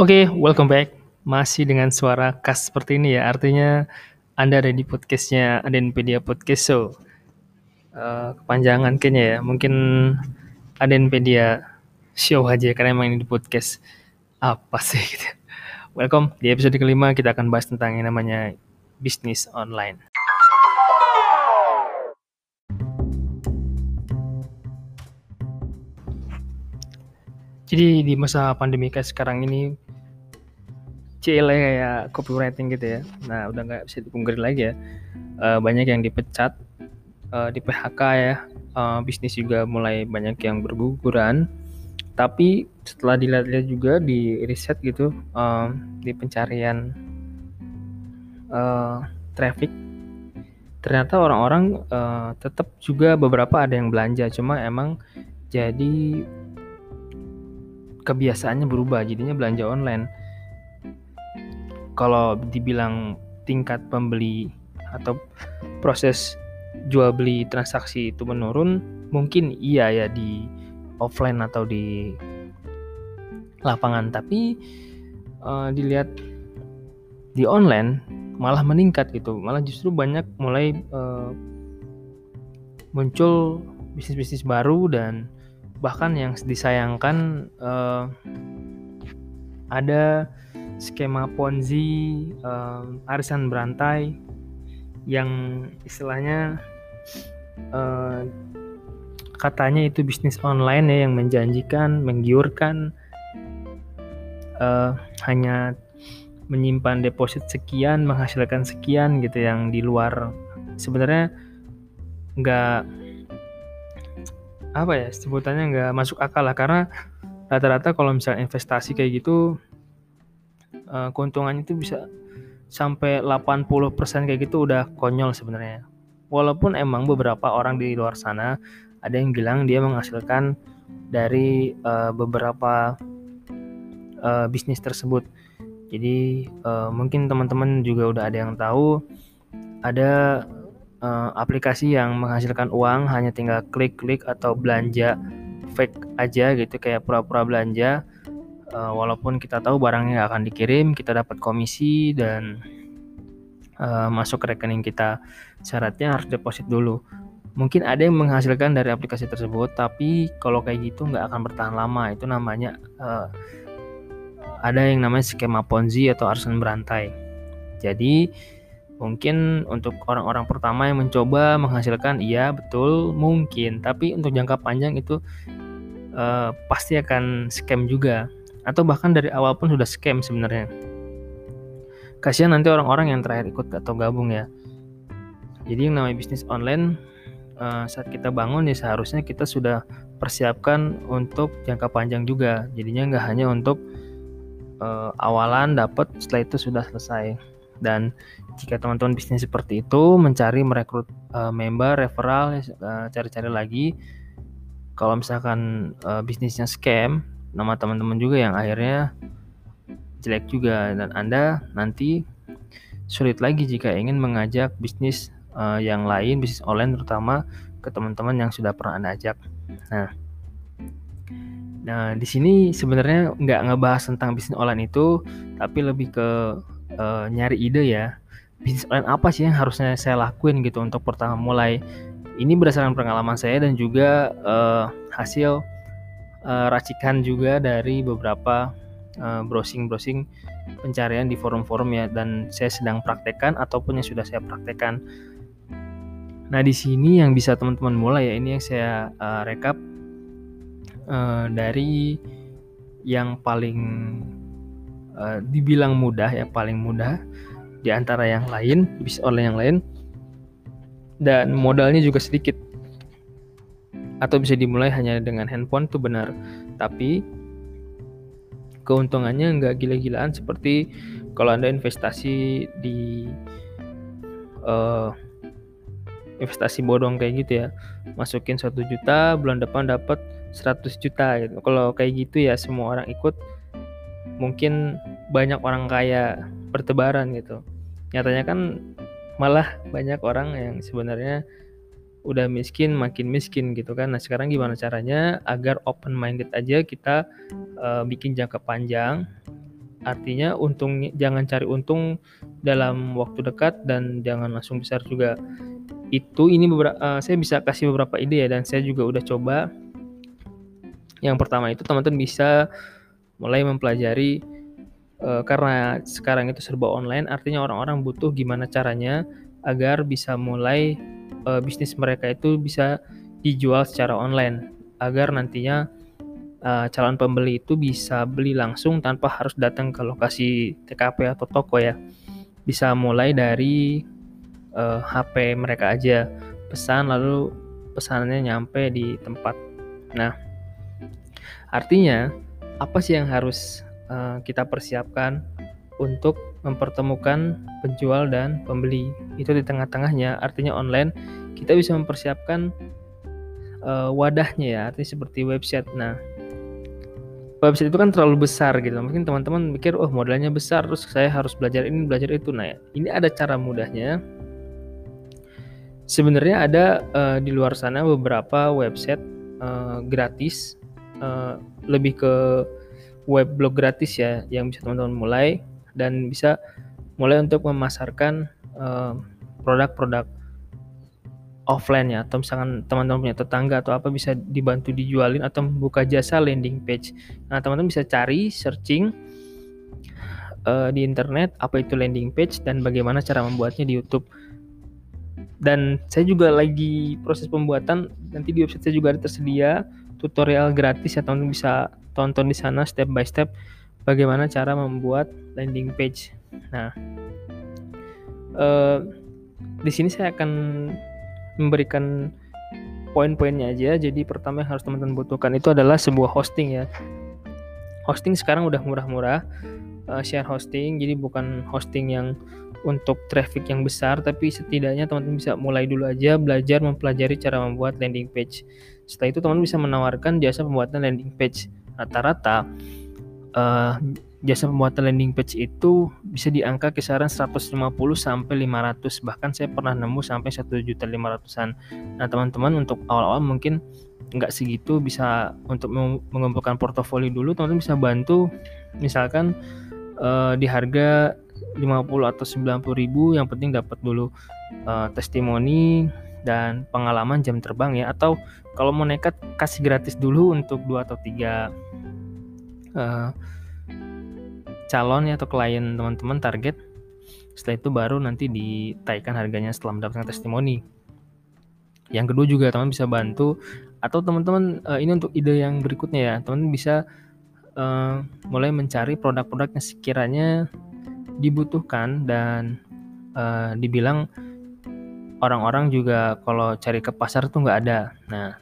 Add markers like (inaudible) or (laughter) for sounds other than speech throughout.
Oke, welcome back. Masih dengan suara khas seperti ini ya. Artinya Anda ada di podcastnya Adenpedia Podcast Show. Uh, kepanjangan kayaknya ya. Mungkin Adenpedia Show aja karena emang ini di podcast. Apa sih gitu. Welcome. Di episode kelima kita akan bahas tentang yang namanya bisnis online. Jadi di masa pandemi kayak sekarang ini cile kayak copywriting gitu ya. Nah udah nggak bisa dipungkiri lagi ya. Uh, banyak yang dipecat, uh, di PHK ya. Uh, bisnis juga mulai banyak yang berguguran. Tapi setelah dilihat-lihat juga di riset gitu, uh, di pencarian uh, traffic, ternyata orang-orang uh, tetap juga beberapa ada yang belanja. Cuma emang jadi kebiasaannya berubah jadinya belanja online. Kalau dibilang tingkat pembeli atau proses jual beli transaksi itu menurun mungkin iya ya di offline atau di lapangan. Tapi uh, dilihat di online malah meningkat gitu. Malah justru banyak mulai uh, muncul bisnis-bisnis baru dan bahkan yang disayangkan uh, ada skema ponzi uh, arisan berantai yang istilahnya uh, katanya itu bisnis online ya yang menjanjikan menggiurkan uh, hanya menyimpan deposit sekian menghasilkan sekian gitu yang di luar. Sebenarnya nggak apa ya sebutannya nggak masuk akal lah karena rata-rata kalau misalnya investasi kayak gitu uh, keuntungannya itu bisa sampai 80% kayak gitu udah konyol sebenarnya. Walaupun emang beberapa orang di luar sana ada yang bilang dia menghasilkan dari uh, beberapa uh, bisnis tersebut. Jadi uh, mungkin teman-teman juga udah ada yang tahu ada uh, aplikasi yang menghasilkan uang hanya tinggal klik-klik atau belanja fake aja gitu kayak pura-pura belanja. Uh, walaupun kita tahu barangnya akan dikirim kita dapat komisi dan uh, masuk ke rekening kita. Syaratnya harus deposit dulu. Mungkin ada yang menghasilkan dari aplikasi tersebut tapi kalau kayak gitu nggak akan bertahan lama. Itu namanya uh, ada yang namanya skema ponzi atau arisan berantai. Jadi Mungkin untuk orang-orang pertama yang mencoba menghasilkan, iya betul mungkin, tapi untuk jangka panjang itu uh, pasti akan scam juga, atau bahkan dari awal pun sudah scam sebenarnya. Kasihan nanti orang-orang yang terakhir ikut atau gabung ya. Jadi yang namanya bisnis online uh, saat kita bangun ya seharusnya kita sudah persiapkan untuk jangka panjang juga. Jadinya nggak hanya untuk uh, awalan dapat setelah itu sudah selesai dan jika teman-teman bisnis seperti itu mencari merekrut uh, member referral uh, cari-cari lagi kalau misalkan uh, bisnisnya scam nama teman-teman juga yang akhirnya jelek juga. Dan anda nanti sulit lagi jika ingin mengajak bisnis uh, yang lain bisnis online terutama ke teman-teman yang sudah pernah anda ajak. Nah Nah, di sini sebenarnya nggak ngebahas tentang bisnis online itu, tapi lebih ke uh, nyari ide ya bisnis online apa sih yang harusnya saya lakuin gitu untuk pertama mulai ini berdasarkan pengalaman saya dan juga uh, hasil uh, racikan juga dari beberapa uh, browsing-browsing pencarian di forum-forum ya dan saya sedang praktekkan ataupun yang sudah saya praktekkan. Nah di sini yang bisa teman-teman mulai ya ini yang saya uh, rekap uh, dari yang paling uh, dibilang mudah ya paling mudah di antara yang lain bisa oleh yang lain. Dan modalnya juga sedikit. Atau bisa dimulai hanya dengan handphone itu benar. Tapi keuntungannya nggak gila-gilaan seperti kalau anda investasi di uh, investasi bodong kayak gitu ya. Masukin satu juta bulan depan dapat 100 juta gitu. Kalau kayak gitu ya semua orang ikut mungkin banyak orang kaya bertebaran gitu. Nyatanya kan malah banyak orang yang sebenarnya udah miskin makin miskin gitu kan. Nah sekarang gimana caranya agar open minded aja kita uh, bikin jangka panjang? Artinya untung jangan cari untung dalam waktu dekat dan jangan langsung besar juga. Itu ini beberapa uh, saya bisa kasih beberapa ide ya dan saya juga udah coba. Yang pertama itu teman-teman bisa mulai mempelajari uh, karena sekarang itu serba online artinya orang-orang butuh gimana caranya agar bisa mulai uh, bisnis mereka itu bisa dijual secara online agar nantinya uh, calon pembeli itu bisa beli langsung tanpa harus datang ke lokasi TKP atau toko ya bisa mulai dari uh, HP mereka aja pesan lalu pesanannya nyampe di tempat. Nah, artinya apa sih yang harus uh, kita persiapkan untuk mempertemukan penjual dan pembeli? Itu di tengah-tengahnya. Artinya online kita bisa mempersiapkan uh, wadahnya ya. Artinya seperti website. Nah website itu kan terlalu besar gitu. Mungkin teman-teman mikir oh modalnya besar terus saya harus belajar ini belajar itu. Nah ini ada cara mudahnya. Sebenarnya ada uh, di luar sana beberapa website uh, gratis, uh, lebih ke web blog gratis ya, yang bisa teman-teman mulai dan bisa mulai untuk memasarkan produk-produk uh, offline ya, atau misalkan teman-teman punya tetangga atau apa bisa dibantu dijualin atau membuka jasa landing page. Nah teman-teman bisa cari searching uh, di internet apa itu landing page dan bagaimana cara membuatnya di YouTube. Dan saya juga lagi proses pembuatan nanti di website saya juga ada tersedia tutorial gratis ya teman bisa tonton di sana step by step bagaimana cara membuat landing page. Nah uh, di sini saya akan memberikan poin-poinnya aja. Jadi pertama yang harus teman-teman butuhkan itu adalah sebuah hosting ya. Hosting sekarang udah murah-murah uh, share hosting. Jadi bukan hosting yang untuk traffic yang besar tapi setidaknya teman-teman bisa mulai dulu aja belajar mempelajari cara membuat landing page. Setelah itu teman-teman bisa menawarkan jasa pembuatan landing page. Rata-rata uh, jasa pembuatan landing page itu bisa di angka kisaran 150 sampai 500 bahkan saya pernah nemu sampai 1 juta 500an nah teman-teman untuk awal-awal mungkin nggak segitu bisa untuk mengumpulkan portofolio dulu. Teman-teman bisa bantu misalkan uh, di harga 50 atau 90 ribu yang penting dapat dulu uh, testimoni dan pengalaman jam terbang ya. Atau kalau mau nekat kasih gratis dulu untuk dua atau tiga uh, calon ya atau klien teman-teman target. Setelah itu baru nanti ditaikan harganya setelah mendapatkan testimoni. Yang kedua juga teman bisa bantu atau teman-teman uh, ini untuk ide yang berikutnya ya. Teman bisa uh, mulai mencari produk-produk yang sekiranya dibutuhkan dan uh, dibilang orang-orang juga kalau cari ke pasar tuh nggak ada. Nah,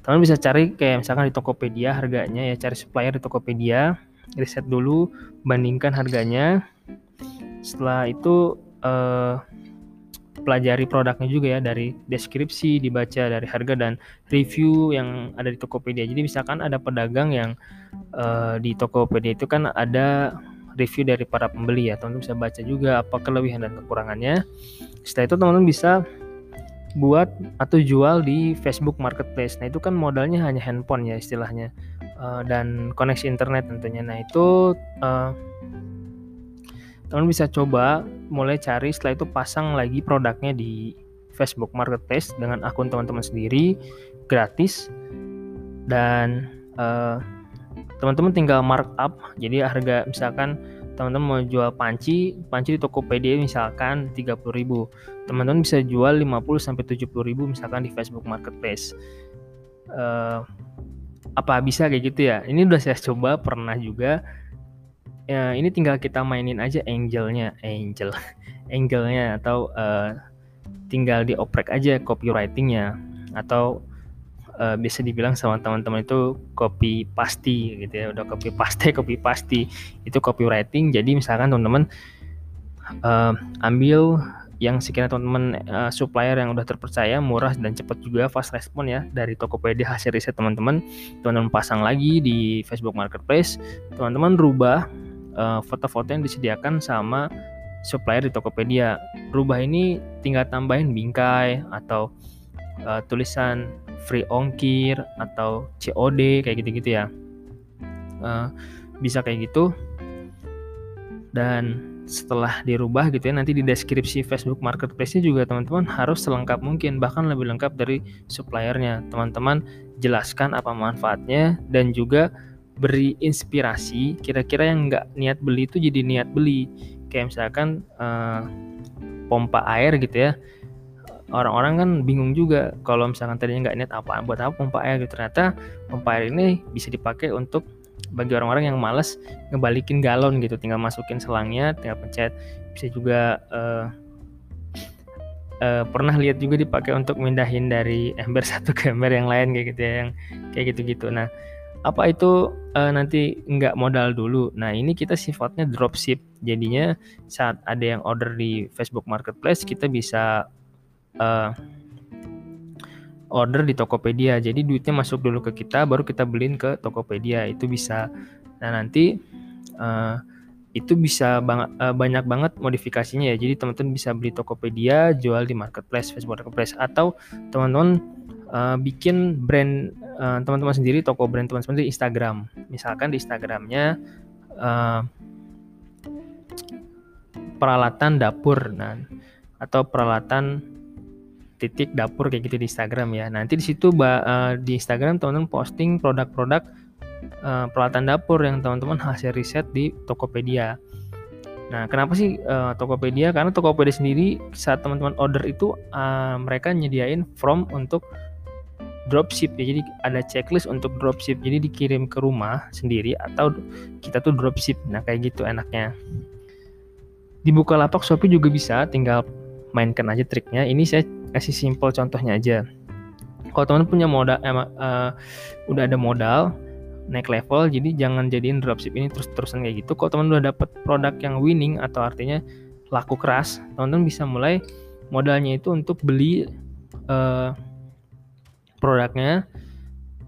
teman bisa cari kayak misalkan di Tokopedia harganya ya cari supplier di Tokopedia, riset dulu, bandingkan harganya. Setelah itu uh, pelajari produknya juga ya dari deskripsi, dibaca dari harga dan review yang ada di Tokopedia. Jadi misalkan ada pedagang yang uh, di Tokopedia itu kan ada review dari para pembeli ya. Teman-teman bisa baca juga apa kelebihan dan kekurangannya. Setelah itu teman-teman bisa buat atau jual di Facebook Marketplace. Nah itu kan modalnya hanya handphone ya istilahnya. Uh, dan koneksi internet tentunya. Nah itu uh, teman bisa coba mulai cari setelah itu pasang lagi produknya di Facebook Marketplace dengan akun teman-teman sendiri gratis dan uh, teman-teman tinggal markup jadi harga misalkan teman-teman mau jual panci panci di Tokopedia misalkan 30.000 teman-teman bisa jual 50 sampai 70.000 misalkan di Facebook Marketplace. Uh, apa bisa kayak gitu ya? Ini udah saya coba pernah juga. Ya, ini tinggal kita mainin aja angelnya angel (laughs) angelnya atau uh, tinggal dioprek aja copywritingnya atau uh, bisa dibilang sama teman-teman itu copy pasti gitu ya. Udah copy paste (laughs) copy pasti. Itu copywriting. Jadi misalkan teman-teman uh, ambil yang sekiranya teman-teman uh, supplier yang udah terpercaya murah dan cepat juga fast respon ya dari Tokopedia hasil riset teman-teman. Teman-teman pasang lagi di Facebook Marketplace. Teman-teman rubah foto-foto uh, yang disediakan sama supplier di Tokopedia. Rubah ini tinggal tambahin bingkai atau uh, tulisan free ongkir atau COD kayak gitu-gitu ya. Uh, bisa kayak gitu. Dan setelah dirubah gitu ya nanti di deskripsi Facebook Marketplace-nya juga teman-teman harus selengkap mungkin bahkan lebih lengkap dari suppliernya. Teman-teman jelaskan apa manfaatnya dan juga beri inspirasi. Kira-kira yang nggak niat beli itu jadi niat beli. Kayak misalkan uh, pompa air gitu ya orang-orang kan bingung juga kalau misalkan tadinya nggak niat apa buat apa pompa air gitu. Ternyata pompa air ini bisa dipakai untuk bagi orang-orang yang males ngebalikin galon gitu. Tinggal masukin selangnya tinggal pencet. Bisa juga uh, uh, pernah lihat juga dipakai untuk mindahin dari ember (laughs) satu ke ember yang lain kayak gitu ya yang kayak gitu-gitu. Nah apa itu uh, nanti nggak modal dulu? Nah ini kita sifatnya dropship. Jadinya saat ada yang order di Facebook Marketplace kita bisa uh, order di Tokopedia. Jadi duitnya masuk dulu ke kita, baru kita beliin ke Tokopedia. Itu bisa. Nah nanti uh, itu bisa banget uh, banyak banget modifikasinya ya. Jadi teman-teman bisa beli Tokopedia, jual di marketplace, Facebook Marketplace, atau teman-teman uh, bikin brand uh, teman-teman sendiri, toko brand teman-teman di Instagram. Misalkan di Instagramnya uh, peralatan dapur, nah atau peralatan titik dapur kayak gitu di Instagram ya. Nanti di situ uh, di Instagram teman-teman posting produk-produk uh, peralatan dapur yang teman-teman hasil riset di Tokopedia. Nah, kenapa sih uh, Tokopedia? Karena Tokopedia sendiri saat teman-teman order itu uh, mereka nyediain form untuk dropship ya. Jadi ada checklist untuk dropship. Jadi dikirim ke rumah sendiri atau kita tuh dropship. Nah, kayak gitu enaknya. Di Bukalapak Shopee juga bisa, tinggal mainkan aja triknya. Ini saya kasih simple contohnya aja. Kalau teman punya modal eh, uh, udah ada modal naik level jadi jangan jadiin dropship ini terus-terusan kayak gitu. Kalau teman udah dapat produk yang winning atau artinya laku keras teman-teman bisa mulai modalnya itu untuk beli uh, produknya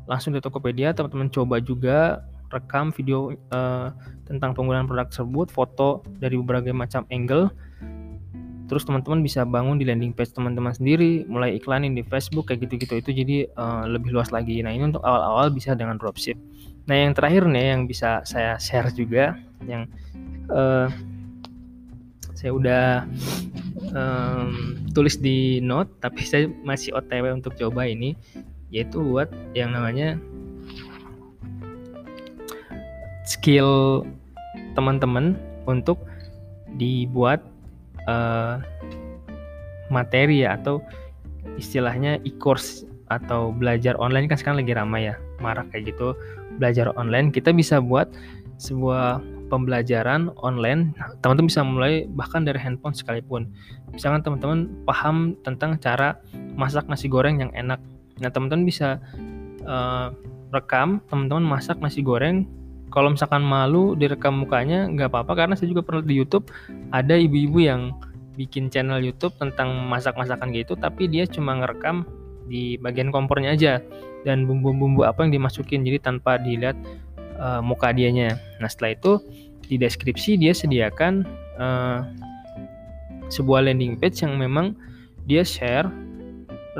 langsung di Tokopedia. Teman-teman coba juga rekam video uh, tentang penggunaan produk tersebut foto dari berbagai macam angle terus teman-teman bisa bangun di landing page teman-teman sendiri mulai iklanin di Facebook kayak gitu-gitu. Itu jadi uh, lebih luas lagi. Nah ini untuk awal-awal bisa dengan dropship. Nah yang terakhir nih yang bisa saya share juga yang uh, saya udah um, tulis di note tapi (laughs) saya masih OTW untuk coba ini yaitu buat yang namanya skill teman-teman untuk dibuat uh, materi ya atau istilahnya e-course atau belajar online. Kan sekarang lagi ramai ya marak kayak gitu. Belajar online kita bisa buat sebuah pembelajaran online. Teman-teman bisa mulai bahkan dari handphone sekalipun. Misalkan teman-teman paham tentang cara masak nasi goreng yang enak. Nah teman-teman bisa uh, rekam teman-teman masak nasi goreng kalau misalkan malu direkam mukanya nggak apa-apa. Karena saya juga pernah di YouTube ada ibu-ibu yang bikin channel YouTube tentang masak-masakan gitu tapi dia cuma ngerekam di bagian kompornya aja. Dan bumbu-bumbu apa yang dimasukin jadi tanpa dilihat uh, muka dianya. Nah setelah itu di deskripsi dia sediakan uh, sebuah landing page yang memang dia share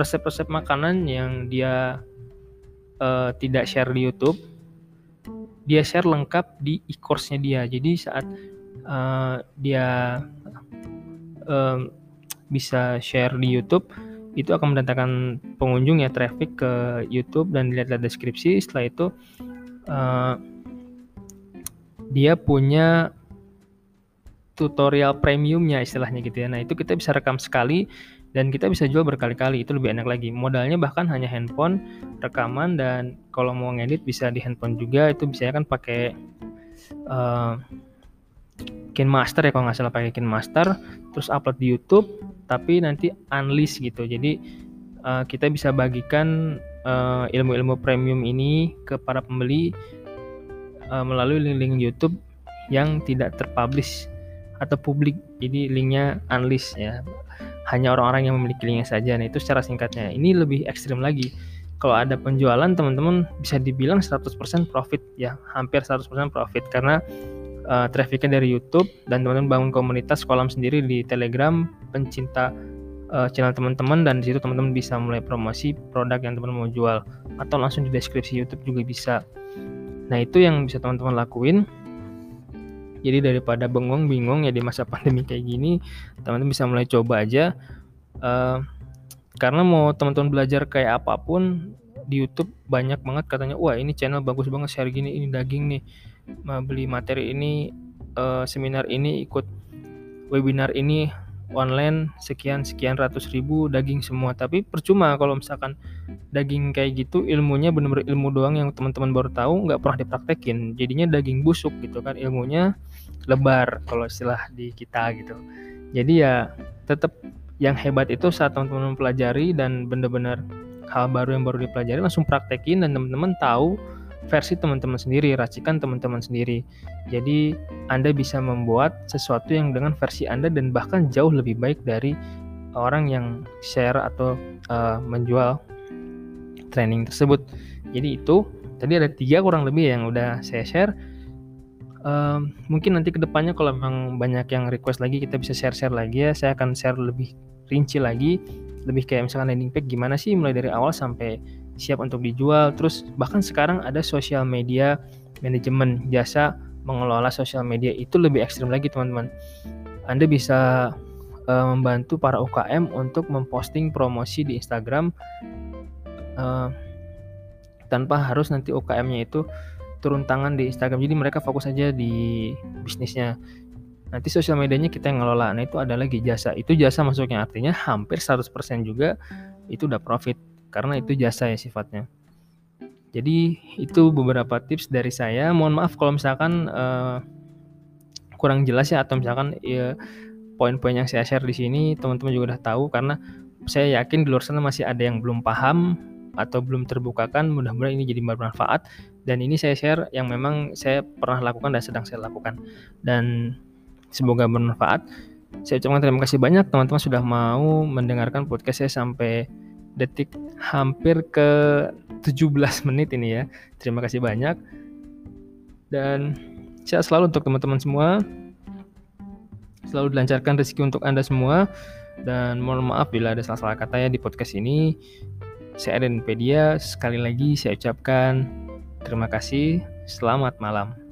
resep-resep makanan yang dia uh, tidak share di YouTube dia share lengkap di e-course-nya dia. Jadi saat uh, dia um, bisa share di YouTube itu akan mendatangkan pengunjung ya traffic ke YouTube dan dilihat deskripsi. Setelah itu uh, dia punya tutorial premiumnya istilahnya gitu ya. Nah itu kita bisa rekam sekali dan kita bisa jual berkali-kali itu lebih enak lagi. Modalnya bahkan hanya handphone rekaman dan kalau mau ngedit bisa di handphone juga. Itu bisa kan pakai uh, KineMaster ya kalau nggak salah pakai KineMaster terus upload di YouTube tapi nanti unleash gitu. Jadi uh, kita bisa bagikan uh, ilmu-ilmu premium ini ke para pembeli uh, melalui link-link YouTube yang tidak terpublish atau publik jadi linknya unleash ya hanya orang-orang yang memiliki linknya saja. Nah, itu secara singkatnya. Ini lebih ekstrim lagi. Kalau ada penjualan, teman-teman bisa dibilang 100% profit ya, hampir 100% profit karena uh, trafficnya dari YouTube dan teman-teman bangun komunitas kolam sendiri di Telegram pencinta uh, channel teman-teman dan di situ teman-teman bisa mulai promosi produk yang teman-teman mau jual atau langsung di deskripsi YouTube juga bisa. Nah, itu yang bisa teman-teman lakuin. Jadi daripada bengong bingung ya di masa (laughs) pandemi kayak gini, teman-teman bisa mulai coba aja. Uh, karena mau teman-teman belajar kayak apa pun di YouTube banyak banget katanya, wah ini channel bagus banget share gini, ini daging nih, beli materi ini, uh, seminar ini, ikut webinar ini online sekian sekian ratus ribu daging semua. Tapi percuma kalau misalkan daging kayak gitu ilmunya bener-bener ilmu doang yang teman-teman baru tahu nggak pernah dipraktekin. Jadinya daging busuk gitu kan ilmunya lebar kalau istilah di kita gitu. Jadi ya tetap yang hebat itu saat teman-teman mempelajari dan bener-bener hal baru yang baru dipelajari langsung praktekin dan teman-teman tahu versi teman-teman sendiri, racikan teman-teman sendiri. Jadi Anda bisa membuat sesuatu yang dengan versi Anda dan bahkan jauh lebih baik dari orang yang share atau uh, menjual training tersebut. Jadi itu tadi ada tiga kurang lebih yang udah saya share. Uh, mungkin nanti ke depannya kalau memang banyak yang request lagi kita bisa share-share lagi ya. Saya akan share lebih rinci lagi, lebih kayak misalkan landing page gimana sih mulai dari awal sampai siap untuk dijual. Terus bahkan sekarang ada sosial media manajemen jasa mengelola sosial media itu lebih ekstrim lagi teman-teman. Anda bisa uh, membantu para UKM untuk memposting promosi di Instagram uh, tanpa harus nanti UKM-nya itu turun tangan di Instagram. Jadi mereka fokus aja di bisnisnya. Nanti sosial medianya kita yang ngelola. Nah, itu ada lagi jasa. Itu jasa masuknya artinya hampir 100% juga itu udah profit karena itu jasa ya sifatnya. Jadi itu beberapa tips dari saya. Mohon maaf kalau misalkan uh, kurang jelas ya atau misalkan ya, poin-poin yang saya share di sini teman-teman juga udah tahu karena saya yakin di luar sana masih ada yang belum paham atau belum terbukakan. Mudah-mudahan ini jadi bermanfaat dan ini saya share yang memang saya pernah lakukan dan sedang saya lakukan dan semoga bermanfaat. Saya ucapkan terima kasih banyak teman-teman sudah mau mendengarkan podcast saya sampai detik hampir ke 17 menit ini ya. Terima kasih banyak. Dan sehat selalu untuk teman-teman semua. Selalu dilancarkan rezeki untuk Anda semua. Dan mohon maaf bila ada salah-salah kata ya di podcast ini. Saya Pedia, sekali lagi saya ucapkan terima kasih. Selamat malam.